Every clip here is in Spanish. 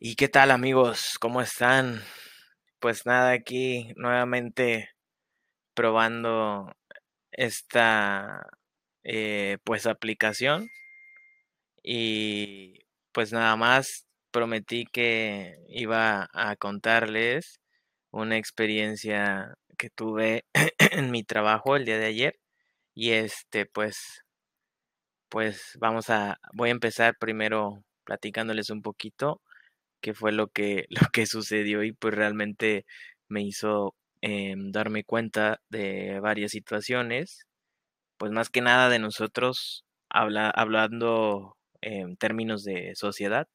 ¿Y qué tal amigos? ¿Cómo están? Pues nada, aquí nuevamente probando esta eh, pues aplicación y pues nada más prometí que iba a contarles una experiencia que tuve en mi trabajo el día de ayer y este pues pues vamos a voy a empezar primero platicándoles un poquito qué fue lo que lo que sucedió y pues realmente me hizo em, darme cuenta de varias situaciones pues más que nada de nosotros habla, hablando en términos de sociedad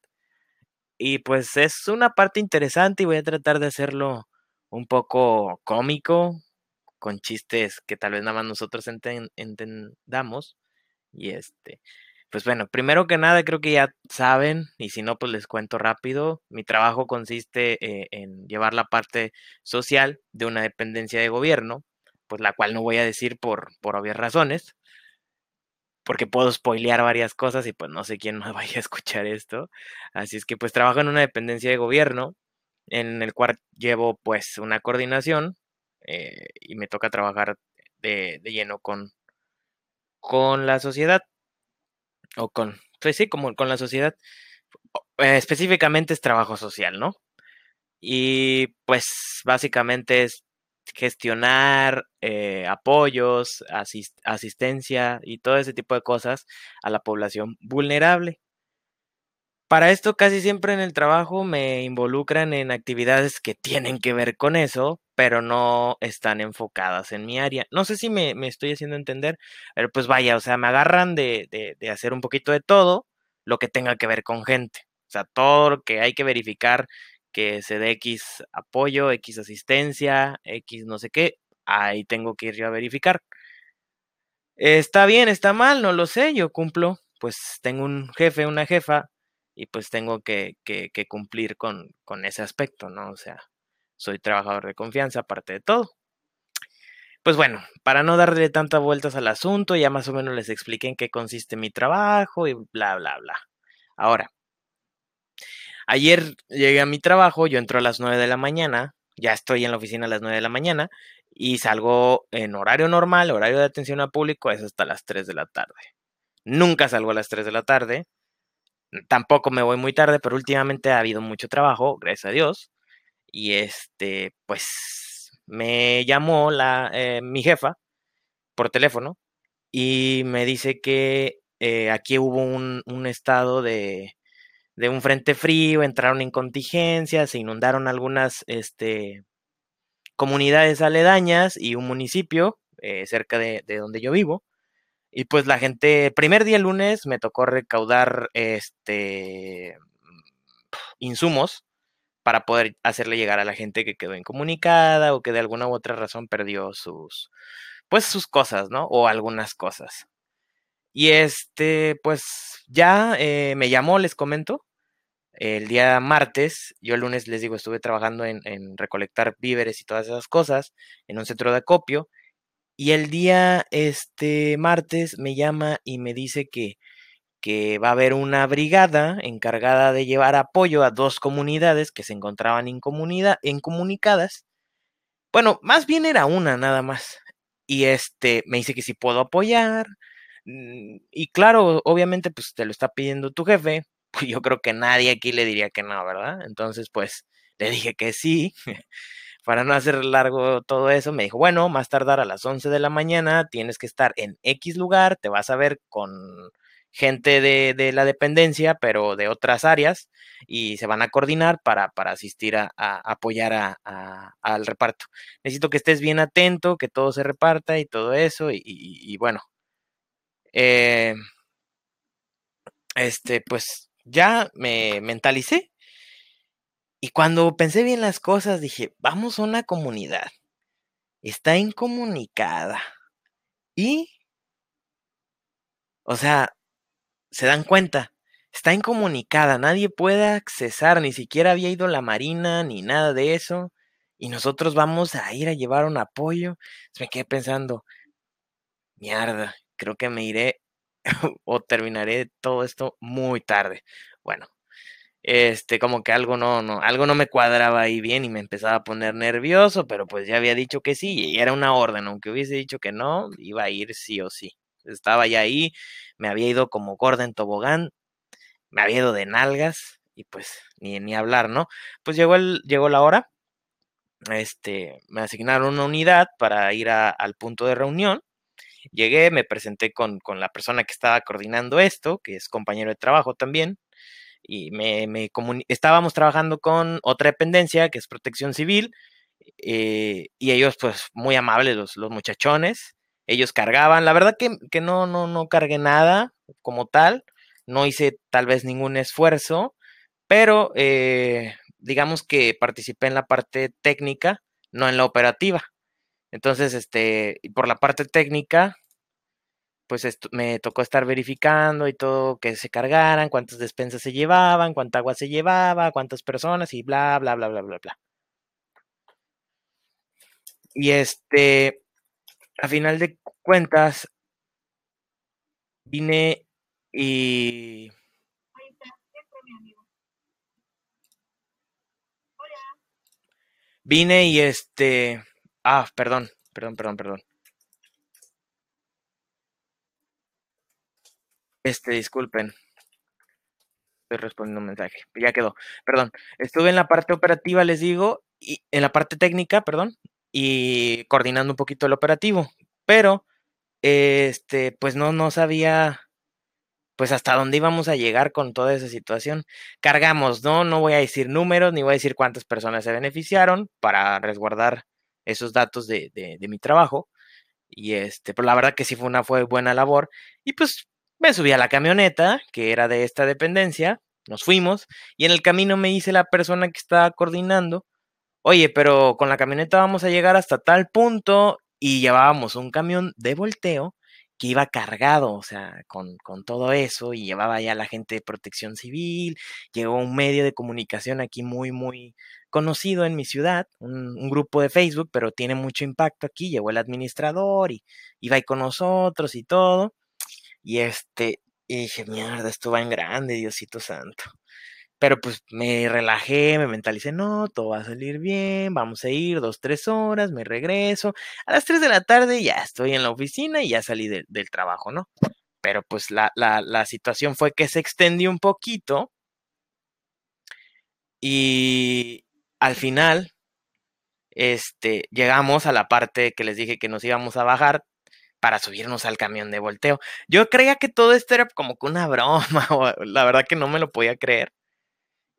y pues es una parte interesante y voy a tratar de hacerlo un poco cómico, con chistes que tal vez nada más nosotros entendamos. Y este, pues bueno, primero que nada creo que ya saben, y si no, pues les cuento rápido. Mi trabajo consiste eh, en llevar la parte social de una dependencia de gobierno, pues la cual no voy a decir por, por obvias razones, porque puedo spoilear varias cosas y pues no sé quién más vaya a escuchar esto. Así es que pues trabajo en una dependencia de gobierno en el cual llevo pues una coordinación eh, y me toca trabajar de, lleno con, con la sociedad o con, pues sí, como con la sociedad. Eh, específicamente es trabajo social, ¿no? Y pues básicamente es gestionar eh, apoyos, asistencia y todo ese tipo de cosas a la población vulnerable. Para esto casi siempre en el trabajo me involucran en actividades que tienen que ver con eso, pero no están enfocadas en mi área. No sé si me, estoy haciendo entender, pero pues vaya, o sea, me agarran de, de hacer un poquito de todo lo que tenga que ver con gente. O sea, todo lo que hay que verificar que se dé X apoyo, X asistencia, X no sé qué, ahí tengo que ir yo a verificar. Está bien, está mal, no lo sé, yo cumplo, pues tengo un jefe, una jefa, y pues tengo que, que, cumplir con, con, ese aspecto, ¿no? O sea, soy trabajador de confianza, aparte de todo. Pues bueno, para no darle tantas vueltas al asunto, ya más o menos les expliqué en qué consiste mi trabajo y bla, bla, bla. Ahora, Ayer llegué a mi trabajo, yo entro a las 9 de la mañana, ya estoy en la oficina a las 9 de la mañana y salgo en horario normal, horario de atención al público es hasta las 3 de la tarde. Nunca salgo a las 3 de la tarde, tampoco me voy muy tarde, pero últimamente ha habido mucho trabajo, gracias a Dios. Y este, pues me llamó la, eh, mi jefa por teléfono y me dice que eh, aquí hubo un, estado de, de un frente frío, entraron en contingencia, se inundaron algunas este, comunidades aledañas y un municipio eh, cerca de, donde yo vivo. Y pues la gente, primer día lunes me tocó recaudar este insumos para poder hacerle llegar a la gente que quedó incomunicada o que de alguna u otra razón perdió sus pues sus cosas, ¿no? O algunas cosas. Y este, pues ya eh, me llamó, les comento, el día martes, yo el lunes les digo, estuve trabajando en, recolectar víveres y todas esas cosas en un centro de acopio. Y el día este martes me llama y me dice que, que va a haber una brigada encargada de llevar apoyo a dos comunidades que se encontraban incomunicadas. Bueno, más bien era una nada más. Y este me dice que si puedo apoyar. Mm, y claro, obviamente, pues te lo está pidiendo tu jefe yo creo que nadie aquí le diría que no, ¿verdad? Entonces, pues le dije que sí. Para no hacer largo todo eso, me dijo, bueno, más tardar a las 11 de la mañana, tienes que estar en X lugar, te vas a ver con gente de, la dependencia, pero de otras áreas, y se van a coordinar para, para asistir a, apoyar al reparto. Necesito que estés bien atento, que todo se reparta y todo eso, y, y bueno. Eh, este, pues ya me mentalicé. Y cuando pensé bien las cosas, dije, vamos a una comunidad. Está incomunicada. Y, o sea, se dan cuenta, está incomunicada, nadie puede accesar, ni siquiera había ido la marina, ni nada de eso. Y nosotros vamos a ir a llevar un apoyo. me quedé pensando, mierda, creo que me iré o terminaré todo esto muy tarde. Bueno, este, como que algo no, no, algo no me cuadraba ahí bien y me empezaba a poner nervioso, pero pues ya había dicho que sí y era una orden, aunque hubiese dicho que no, iba a ir sí o sí. Estaba ya ahí, me había ido como gorda en tobogán, me había ido de nalgas y pues ni, ni hablar, ¿no? Pues llegó, el, llegó la hora, este, me asignaron una unidad para ir al punto de reunión. Llegué, me presenté con, con la persona que estaba coordinando esto, que es compañero de trabajo también, y me, me estábamos trabajando con otra dependencia que es protección civil eh, y ellos pues muy amables los, los, muchachones ellos cargaban. La verdad que, que, no no no cargué nada como tal no hice tal vez ningún esfuerzo pero eh, digamos que participé en la parte técnica no en la operativa. Entonces este por la parte técnica pues me tocó estar verificando y todo que se cargaran, cuántas despensas se llevaban, cuánta agua se llevaba, cuántas personas y bla, bla, bla, bla, bla, bla. Y este, a final de cuentas, vine y... Vine y este... Ah, perdón, perdón, perdón, perdón. Este, disculpen. Estoy respondiendo un mensaje. Ya quedó. Perdón. Estuve en la parte operativa, les digo, y en la parte técnica, perdón, y coordinando un poquito el operativo. Pero, este, pues no, no sabía, pues hasta dónde íbamos a llegar con toda esa situación. Cargamos, ¿no? No voy a decir números, ni voy a decir cuántas personas se beneficiaron para resguardar esos datos de, de, de mi trabajo. Y este, pues la verdad que sí fue una fue buena labor. Y pues me subí a la camioneta, que era de esta dependencia, nos fuimos, y en el camino me dice la persona que estaba coordinando, oye, pero con la camioneta vamos a llegar hasta tal punto, y llevábamos un camión de volteo que iba cargado, o sea, con, con, todo eso, y llevaba ya la gente de protección civil, llegó un medio de comunicación aquí muy, muy conocido en mi ciudad, un, un, grupo de Facebook, pero tiene mucho impacto aquí, llegó el administrador y iba ahí con nosotros y todo, y este, y dije, mierda, esto va en grande, Diosito Santo. Pero pues me relajé, me mentalicé, no, todo va a salir bien, vamos a ir dos, tres horas, me regreso. A las tres de la tarde ya estoy en la oficina y ya salí de, del trabajo, ¿no? Pero pues la, la, la situación fue que se extendió un poquito y al final, este, llegamos a la parte que les dije que nos íbamos a bajar, para subirnos al camión de volteo. Yo creía que todo esto era como que una broma, la verdad que no me lo podía creer.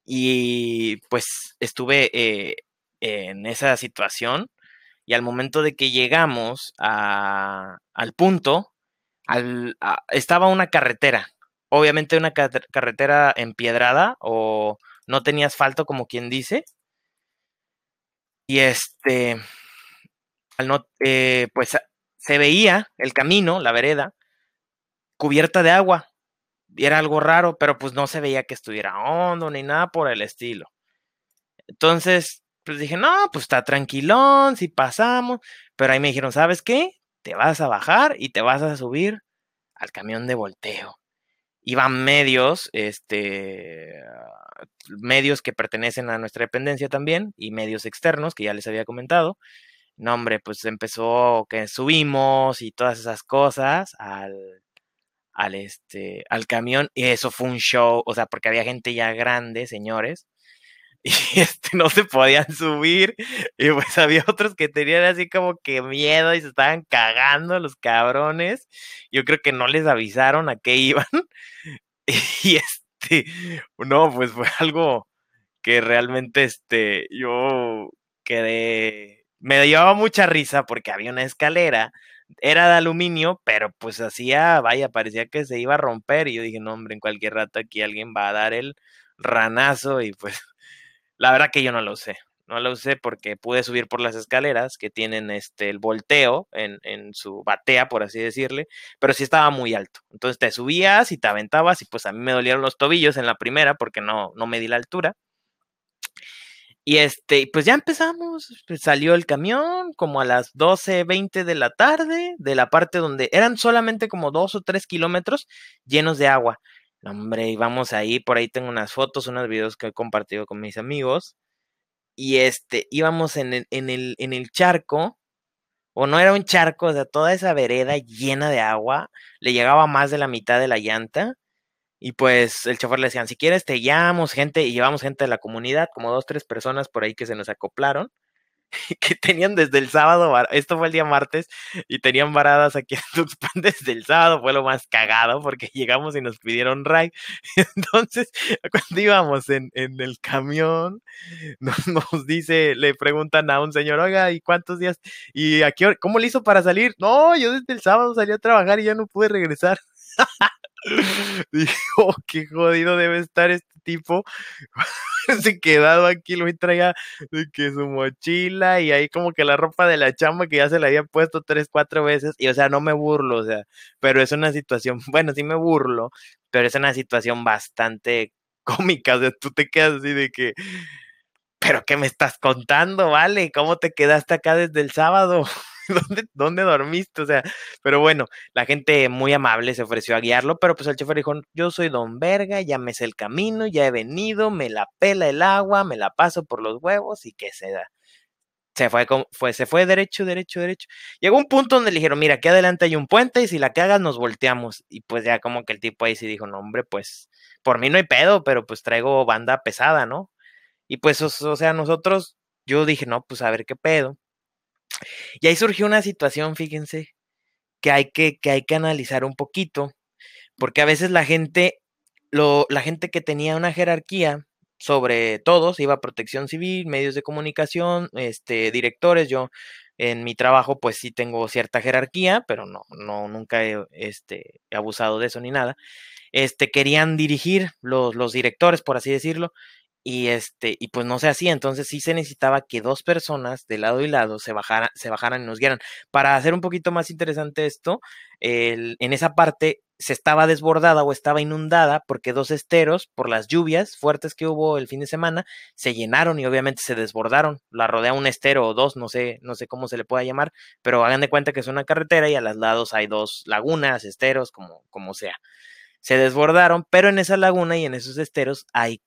Y pues estuve eh, en esa situación y al momento de que llegamos a, al punto, al, estaba una carretera, obviamente una carretera empiedrada o no tenía asfalto como quien dice. Y este, al no, eh, pues se veía el camino, la vereda, cubierta de agua. Y era algo raro, pero pues no se veía que estuviera hondo ni nada por el estilo. Entonces, pues dije, no, pues está tranquilón, si pasamos. Pero ahí me dijeron, ¿sabes qué? Te vas a bajar y te vas a subir al camión de volteo. Iban medios, este, medios que pertenecen a nuestra dependencia también y medios externos que ya les había comentado no, hombre, pues empezó que subimos y todas esas cosas al, al, este, al camión y eso fue un show, o sea, porque había gente ya grande, señores, y este, no se podían subir y pues había otros que tenían así como que miedo y se estaban cagando los cabrones. Yo creo que no les avisaron a qué iban y este, no, pues fue algo que realmente este, yo quedé me llevaba mucha risa porque había una escalera, era de aluminio, pero pues hacía, vaya, parecía que se iba a romper y yo dije, no, hombre, en cualquier rato aquí alguien va a dar el ranazo y pues la verdad que yo no lo usé. No lo usé porque pude subir por las escaleras que tienen este el volteo en, en su batea, por así decirle, pero sí estaba muy alto. Entonces te subías y te aventabas y pues a mí me dolieron los tobillos en la primera porque no, no me di la altura. Y este, pues ya empezamos, pues salió el camión como a las 12.20 de la tarde, de la parte donde eran solamente como dos o tres kilómetros llenos de agua. Hombre, íbamos ahí, por ahí tengo unas fotos, unos videos que he compartido con mis amigos. Y este, íbamos en el, en el, en el charco, o no era un charco, o sea, toda esa vereda llena de agua, le llegaba más de la mitad de la llanta. Y pues el chofer le decían, si quieres te guiamos gente, y llevamos gente de la comunidad, como dos, tres personas por ahí que se nos acoplaron. que tenían desde el sábado, esto fue el día martes, y tenían varadas aquí en Tuxpan desde el sábado, fue lo más cagado porque llegamos y nos pidieron ride. Entonces, cuando íbamos en, en el camión, nos, nos, dice, le preguntan a un señor, oiga, ¿y cuántos días? ¿Y a qué ¿Cómo le hizo para salir? No, yo desde el sábado salí a trabajar y ya no pude regresar. Dijo, oh, qué jodido debe estar este tipo. se quedado aquí, lo traía de que su mochila y ahí como que la ropa de la chamba que ya se la había puesto tres, cuatro veces. Y o sea, no me burlo, o sea, pero es una situación, bueno, sí me burlo, pero es una situación bastante cómica. O sea, tú te quedas así de que, pero ¿qué me estás contando, vale? ¿Cómo te quedaste acá desde el sábado? ¿Dónde, ¿Dónde dormiste? O sea, pero bueno, la gente muy amable se ofreció a guiarlo, pero pues el chofer dijo, yo soy don Verga, ya me sé el camino, ya he venido, me la pela el agua, me la paso por los huevos y que se da. Se fue, fue, se fue derecho, derecho, derecho. Llegó un punto donde le dijeron, mira, aquí adelante hay un puente y si la cagas nos volteamos. Y pues ya como que el tipo ahí sí dijo, no hombre, pues por mí no hay pedo, pero pues traigo banda pesada, ¿no? Y pues, o sea, nosotros, yo dije, no, pues a ver qué pedo. Y ahí surgió una situación, fíjense, que hay que, que, hay que analizar un poquito, porque a veces la gente, lo, la gente que tenía una jerarquía sobre todos, iba a protección civil, medios de comunicación, este, directores, yo en mi trabajo pues sí tengo cierta jerarquía, pero no, no, nunca he este, abusado de eso ni nada. Este, querían dirigir los, los directores, por así decirlo, y este, y pues no se hacía, entonces sí se necesitaba que dos personas de lado y lado se bajaran, se bajaran y nos guiaran. Para hacer un poquito más interesante esto, el, en esa parte se estaba desbordada o estaba inundada porque dos esteros, por las lluvias fuertes que hubo el fin de semana, se llenaron y obviamente se desbordaron. La rodea un estero o dos, no sé, no sé cómo se le pueda llamar, pero hagan de cuenta que es una carretera y a los lados hay dos lagunas, esteros, como, como sea. Se desbordaron, pero en esa laguna y en esos esteros hay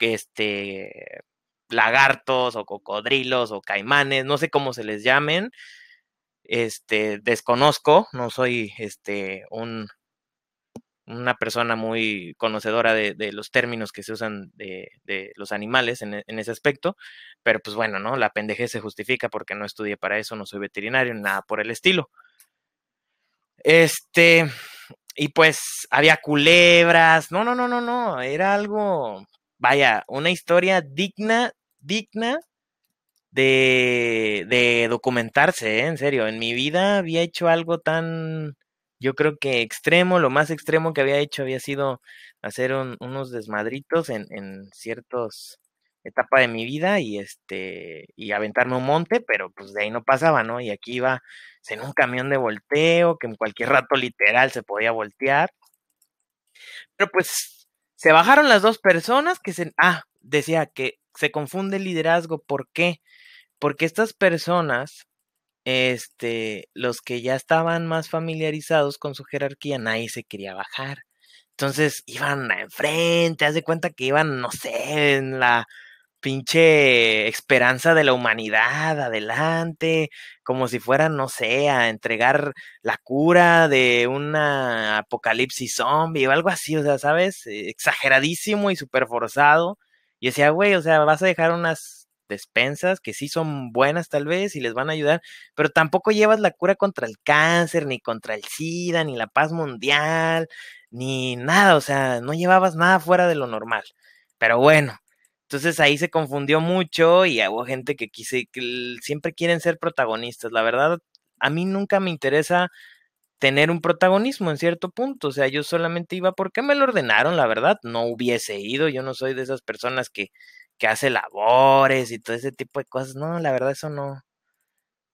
este, lagartos o cocodrilos o caimanes, no sé cómo se les llamen. Este, desconozco, no soy este, un, una persona muy conocedora de, los términos que se usan de, los animales en, en, ese aspecto, pero pues bueno, ¿no? La pendejez se justifica porque no estudié para eso, no soy veterinario, nada por el estilo. Este, y pues había culebras, no, no, no, no, no, era algo vaya, una historia digna, digna de, de documentarse, ¿eh? en serio. En mi vida había hecho algo tan, yo creo que extremo, lo más extremo que había hecho había sido hacer un, unos desmadritos en, en ciertos etapa de mi vida y este y aventarme un monte, pero pues de ahí no pasaba, ¿no? Y aquí iba en un camión de volteo que en cualquier rato literal se podía voltear. Pero pues se bajaron las dos personas que se... Ah, decía que se confunde el liderazgo. ¿Por qué? Porque estas personas, este, los que ya estaban más familiarizados con su jerarquía, nadie se quería bajar. Entonces iban enfrente, haz de cuenta que iban, no sé, en la pinche esperanza de la humanidad adelante, como si fueran, no sé, a entregar la cura de una apocalipsis zombie o algo así, o sea, ¿sabes? Exageradísimo y súper forzado. Y decía, güey, o sea, vas a dejar unas despensas que sí son buenas tal vez y les van a ayudar, pero tampoco llevas la cura contra el cáncer, ni contra el SIDA, ni la paz mundial, ni nada, o sea, no llevabas nada fuera de lo normal. Pero bueno, entonces ahí se confundió mucho y hubo gente que quise, que siempre quieren ser protagonistas. La verdad, a mí nunca me interesa tener un protagonismo en cierto punto. O sea, yo solamente iba porque me lo ordenaron, la verdad. No hubiese ido. Yo no soy de esas personas que, que hace labores y todo ese tipo de cosas. No, la verdad, eso no.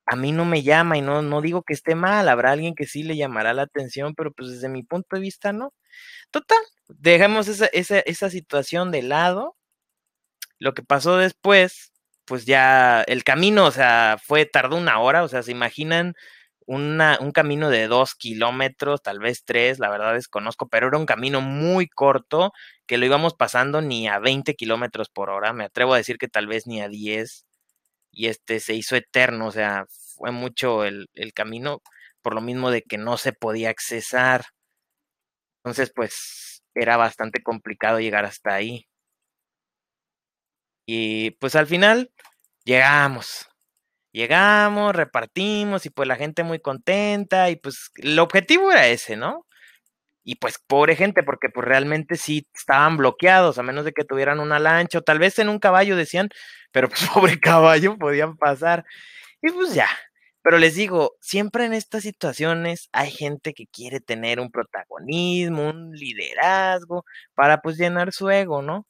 A mí no me llama y no, no digo que esté mal. Habrá alguien que sí le llamará la atención, pero pues desde mi punto de vista, no. Total, dejemos esa, esa, esa situación de lado lo que pasó después, pues ya el camino, o sea, fue, tardó una hora, o sea, se imaginan una, un camino de dos kilómetros, tal vez tres, la verdad desconozco, pero era un camino muy corto que lo íbamos pasando ni a 20 kilómetros por hora, me atrevo a decir que tal vez ni a 10, y este se hizo eterno, o sea, fue mucho el, el camino, por lo mismo de que no se podía accesar. Entonces, pues era bastante complicado llegar hasta ahí. Y pues al final llegamos. Llegamos, repartimos y pues la gente muy contenta y pues el objetivo era ese, ¿no? Y pues pobre gente, porque pues realmente sí estaban bloqueados, a menos de que tuvieran una lancha o tal vez en un caballo decían, pero pues pobre caballo podían pasar. Y pues ya, pero les digo, siempre en estas situaciones hay gente que quiere tener un protagonismo, un liderazgo, para pues llenar su ego, ¿no?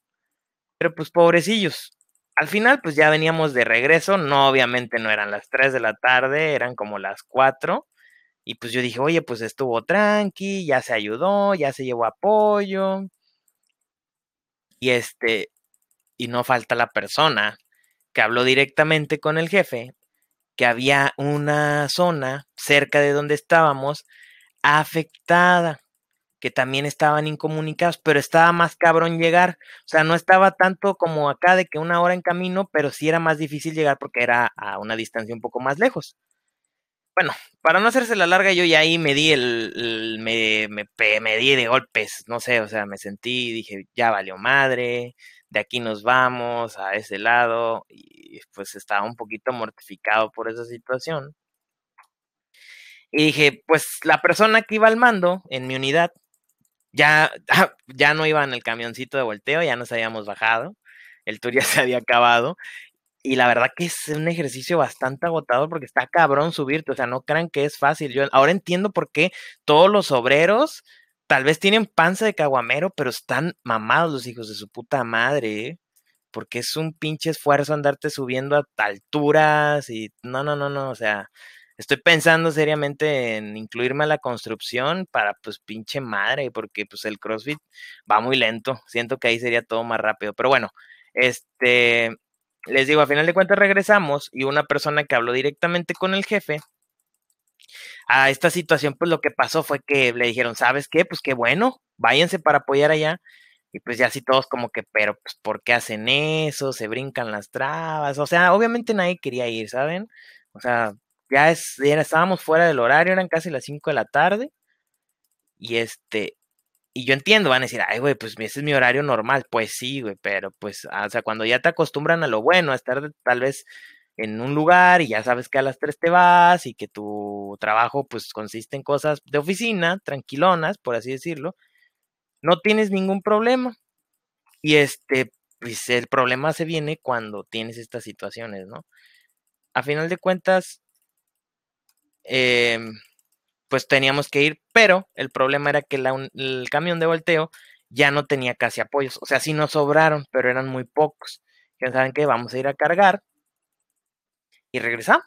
Pero pues pobrecillos. Al final pues ya veníamos de regreso, no obviamente no eran las 3 de la tarde, eran como las 4. Y pues yo dije, oye, pues estuvo tranqui, ya se ayudó, ya se llevó apoyo. Y este, y no falta la persona que habló directamente con el jefe, que había una zona cerca de donde estábamos afectada que también estaban incomunicados, pero estaba más cabrón llegar. O sea, no estaba tanto como acá de que una hora en camino, pero sí era más difícil llegar porque era a una distancia un poco más lejos. Bueno, para no hacerse la larga, yo ya ahí me di el, me, me, me, di de golpes, no sé, o sea, me sentí, dije, ya valió madre, de aquí nos vamos a ese lado, y pues estaba un poquito mortificado por esa situación. Y dije, pues la persona que iba al mando en mi unidad ya, ya no iba en el camioncito de volteo, ya nos habíamos bajado, el tour ya se había acabado. Y la verdad que es un ejercicio bastante agotador porque está cabrón subirte, o sea, no crean que es fácil. Yo ahora entiendo por qué todos los obreros tal vez tienen panza de caguamero, pero están mamados los hijos de su puta madre, ¿eh? porque es un pinche esfuerzo andarte subiendo a alturas y no, no, no, no, o sea, estoy pensando seriamente en incluirme a la construcción para pues pinche madre, porque pues el CrossFit va muy lento. Siento que ahí sería todo más rápido. Pero bueno, este, les digo, a final de cuentas regresamos y una persona que habló directamente con el jefe a esta situación, pues lo que pasó fue que le dijeron, ¿sabes qué? Pues qué bueno, váyanse para apoyar allá. Y pues ya así todos como que, pero pues ¿por qué hacen eso? Se brincan las trabas. O sea, obviamente nadie quería ir, ¿saben? O sea, ya, es, ya estábamos fuera del horario, eran casi las 5 de la tarde. Y este, y yo entiendo, van a decir, ay, güey, pues ese es mi horario normal. Pues sí, güey, pero pues, o sea, cuando ya te acostumbran a lo bueno, a estar tal vez en un lugar y ya sabes que a las 3 te vas y que tu trabajo pues consiste en cosas de oficina, tranquilonas, por así decirlo, no tienes ningún problema. Y este, pues el problema se viene cuando tienes estas situaciones, ¿no? A final de cuentas, Em, pues teníamos que ir, pero el problema era que el camión de volteo ya no tenía casi apoyos, o sea, sí nos sobraron, pero eran muy pocos. Ya saben que vamos a ir a cargar y regresamos.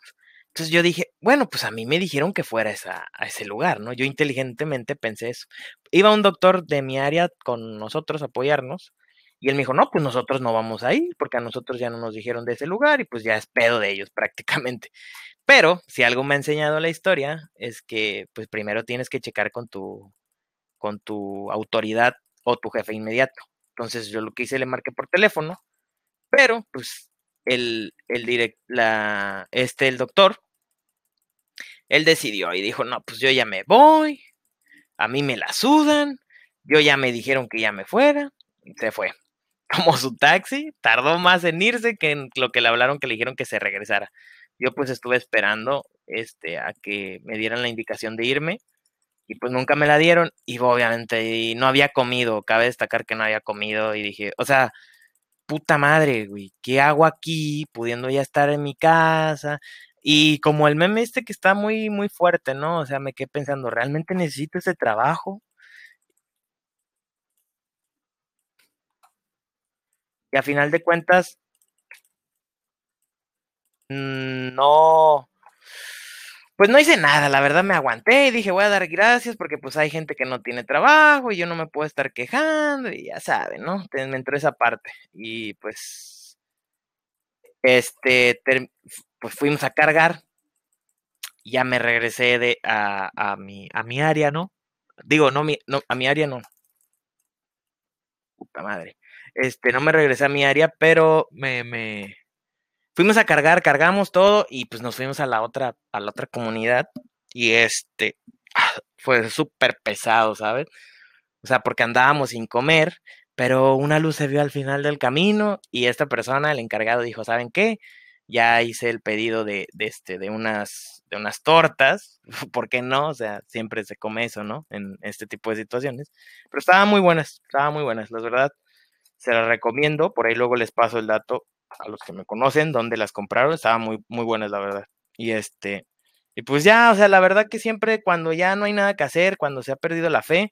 Entonces yo dije, bueno, pues a mí me dijeron que fuera a ese lugar, ¿no? Yo inteligentemente pensé eso. Iba un doctor de mi área con nosotros a apoyarnos y él me dijo, no, pues nosotros no vamos a ir porque a nosotros ya no nos dijeron de ese lugar y pues ya es pedo de ellos prácticamente. Pero si algo me ha enseñado la historia es que pues primero tienes que checar con tu, con tu autoridad o tu jefe inmediato. Entonces yo lo que hice le marqué por teléfono, pero pues el, el direct, la, este, el doctor, él decidió y dijo, no, pues yo ya me voy, a mí me la sudan, yo ya me dijeron que ya me fuera, y se fue. Como su taxi, tardó más en irse que en lo que le hablaron que le dijeron que se regresara. Yo pues estuve esperando este, a que me dieran la indicación de irme y pues nunca me la dieron y obviamente no había comido, cabe destacar que no había comido y dije, o sea, puta madre, güey, ¿qué hago aquí pudiendo ya estar en mi casa? Y como el meme este que está muy, muy fuerte, ¿no? O sea, me quedé pensando, ¿realmente necesito ese trabajo? Y a final de cuentas, no, pues no hice nada, la verdad me aguanté y dije voy a dar gracias porque pues hay gente que no tiene trabajo y yo no me puedo estar quejando y ya saben, ¿no? Me entró esa parte y pues, este, pues fuimos a cargar ya me regresé de, a, a, mi, a mi área, ¿no? Digo, no, mi, a mi área no. Puta madre. Este, no me regresé a mi área, pero me, fuimos a cargar, cargamos todo y pues nos fuimos a la otra, a la otra comunidad y este, fue súper pesado, ¿sabes? O sea, porque andábamos sin comer, pero una luz se vio al final del camino y esta persona, el encargado, dijo, ¿saben qué? Ya hice el pedido de, de, este, de, unas, de unas tortas, ¿por qué no? O sea, siempre se come eso, ¿no? En este tipo de situaciones. Pero estaban muy buenas, estaban muy buenas, la verdad. Se las recomiendo, por ahí luego les paso el dato a los que me conocen, dónde las compraron, estaban muy, muy buenas, la verdad. Y este, y pues ya, o sea, la verdad que siempre cuando ya no hay nada que hacer, cuando se ha perdido la fe,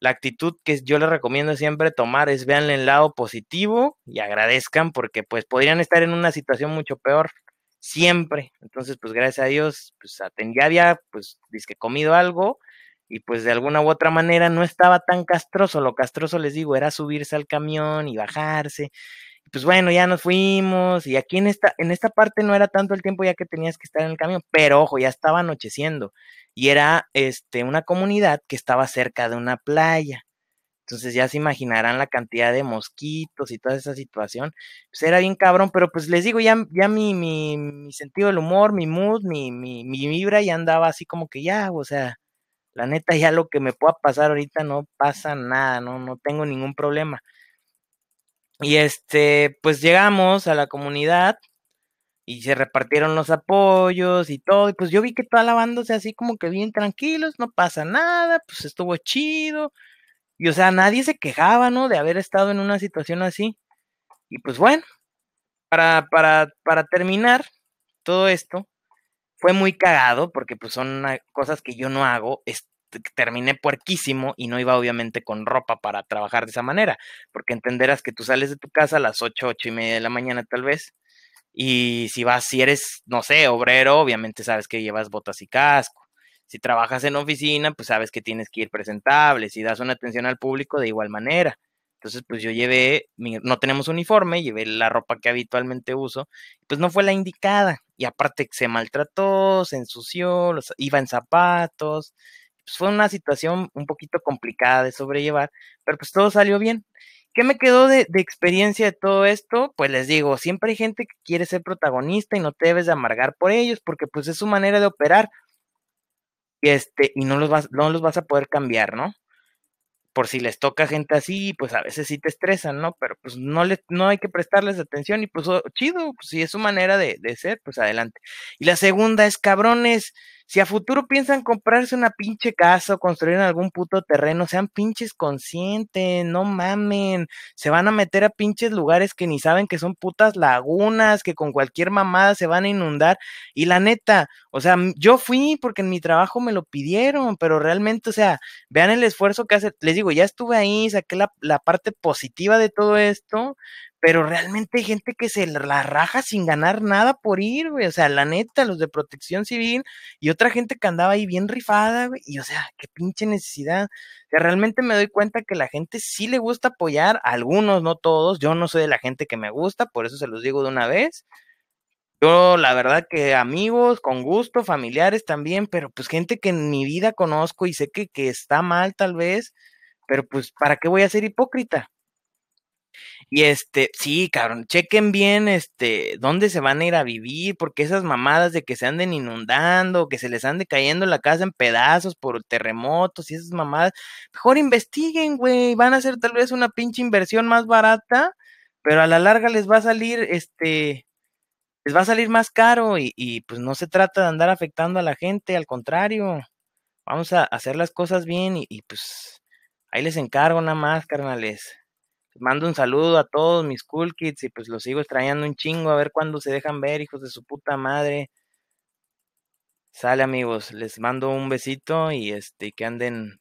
la actitud que yo les recomiendo siempre tomar es vean el lado positivo y agradezcan porque pues podrían estar en una situación mucho peor siempre. Entonces, pues gracias a Dios, pues ya había pues que comido algo y pues de alguna u otra manera no estaba tan castroso. Lo castroso les digo era subirse al camión y bajarse pues bueno, ya nos fuimos y aquí en esta, en esta parte no era tanto el tiempo ya que tenías que estar en el camión, pero ojo, ya estaba anocheciendo y era este, una comunidad que estaba cerca de una playa. Entonces ya se imaginarán la cantidad de mosquitos y toda esa situación. Pues era bien cabrón, pero pues les digo, ya, ya mi, mi, mi sentido del humor, mi mood, mi, mi, mi vibra ya andaba así como que ya, o sea, la neta ya lo que me pueda pasar ahorita no pasa nada, no, no tengo ningún problema. Y este, pues llegamos a la comunidad y se repartieron los apoyos y todo. Y pues yo vi que toda la banda, así como que bien tranquilos, no pasa nada, pues estuvo chido. Y o sea, nadie se quejaba, ¿no? De haber estado en una situación así. Y pues bueno, para, para, para terminar todo esto, fue muy cagado porque pues son cosas que yo no hago terminé puerquísimo y no iba obviamente con ropa para trabajar de esa manera, porque entenderás que tú sales de tu casa a las 8, 8 y media de la mañana tal vez, y si vas, si eres, no sé, obrero, obviamente sabes que llevas botas y casco. Si trabajas en oficina, pues sabes que tienes que ir presentable. Si das una atención al público, de igual manera. Entonces, pues yo llevé, no tenemos uniforme, llevé la ropa que habitualmente uso, pues no fue la indicada. Y aparte se maltrató, se ensució, iba en zapatos, pues fue una situación un poquito complicada de sobrellevar, pero pues todo salió bien. ¿Qué me quedó de, experiencia de todo esto? Pues les digo, siempre hay gente que quiere ser protagonista y no te debes de amargar por ellos, porque pues es su manera de operar. Y este, y no los vas, no los vas a poder cambiar, ¿no? por si les toca gente así, pues a veces sí te estresan, ¿no? Pero pues no, le, no hay que prestarles atención y pues oh, chido, pues si es su manera de, de, ser, pues adelante. Y la segunda es, cabrones, si a futuro piensan comprarse una pinche casa o construir en algún puto terreno, sean pinches conscientes, no mamen, se van a meter a pinches lugares que ni saben que son putas lagunas, que con cualquier mamada se van a inundar. Y la neta, o sea, yo fui porque en mi trabajo me lo pidieron, pero realmente, o sea, vean el esfuerzo que hace, les digo, ya estuve ahí, saqué la, la parte positiva de todo esto, pero realmente hay gente que se la raja sin ganar nada por ir, güey. O sea, la neta, los de protección civil y otra gente que andaba ahí bien rifada, güey. Y o sea, qué pinche necesidad. O sea, realmente me doy cuenta que la gente sí le gusta apoyar, algunos, no todos. Yo no soy de la gente que me gusta, por eso se los digo de una vez. Yo, la verdad que amigos, con gusto, familiares también, pero pues gente que en mi vida conozco y sé que, que está mal tal vez, pero pues, ¿para qué voy a ser hipócrita? Y este, sí, cabrón, chequen bien este dónde se van a ir a vivir, porque esas mamadas de que se anden inundando, que se les ande cayendo la casa en pedazos por terremotos y esas mamadas, mejor investiguen, güey, van a hacer tal vez una pinche inversión más barata, pero a la larga les va a salir este les va a salir más caro y, pues no se trata de andar afectando a la gente, al contrario, vamos a hacer las cosas bien y, y pues ahí les encargo nada más, carnales mando un saludo a todos mis cool kids y pues los sigo extrañando un chingo a ver cuándo se dejan ver, hijos de su puta madre. Sale amigos, les mando un besito y este que anden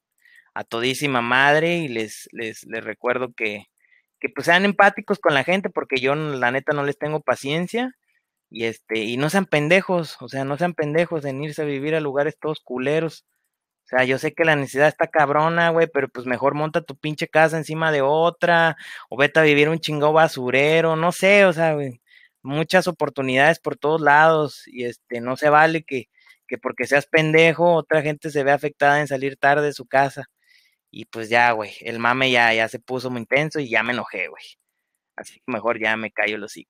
a todísima madre y les, les, les recuerdo que, que pues sean empáticos con la gente porque yo la neta no les tengo paciencia y este y no sean pendejos, o sea, no sean pendejos en irse a vivir a lugares todos culeros. O sea, yo sé que la necesidad está cabrona, güey, pero pues mejor monta tu pinche casa encima de otra, o vete a vivir un chingo basurero, no sé, o sea, güey, muchas oportunidades por todos lados, y este, no se vale que, que porque seas pendejo, otra gente se ve afectada en salir tarde de su casa. Y pues ya, güey, el mame ya, ya se puso muy intenso y ya me enojé, güey. Así que mejor ya me callo los hocico.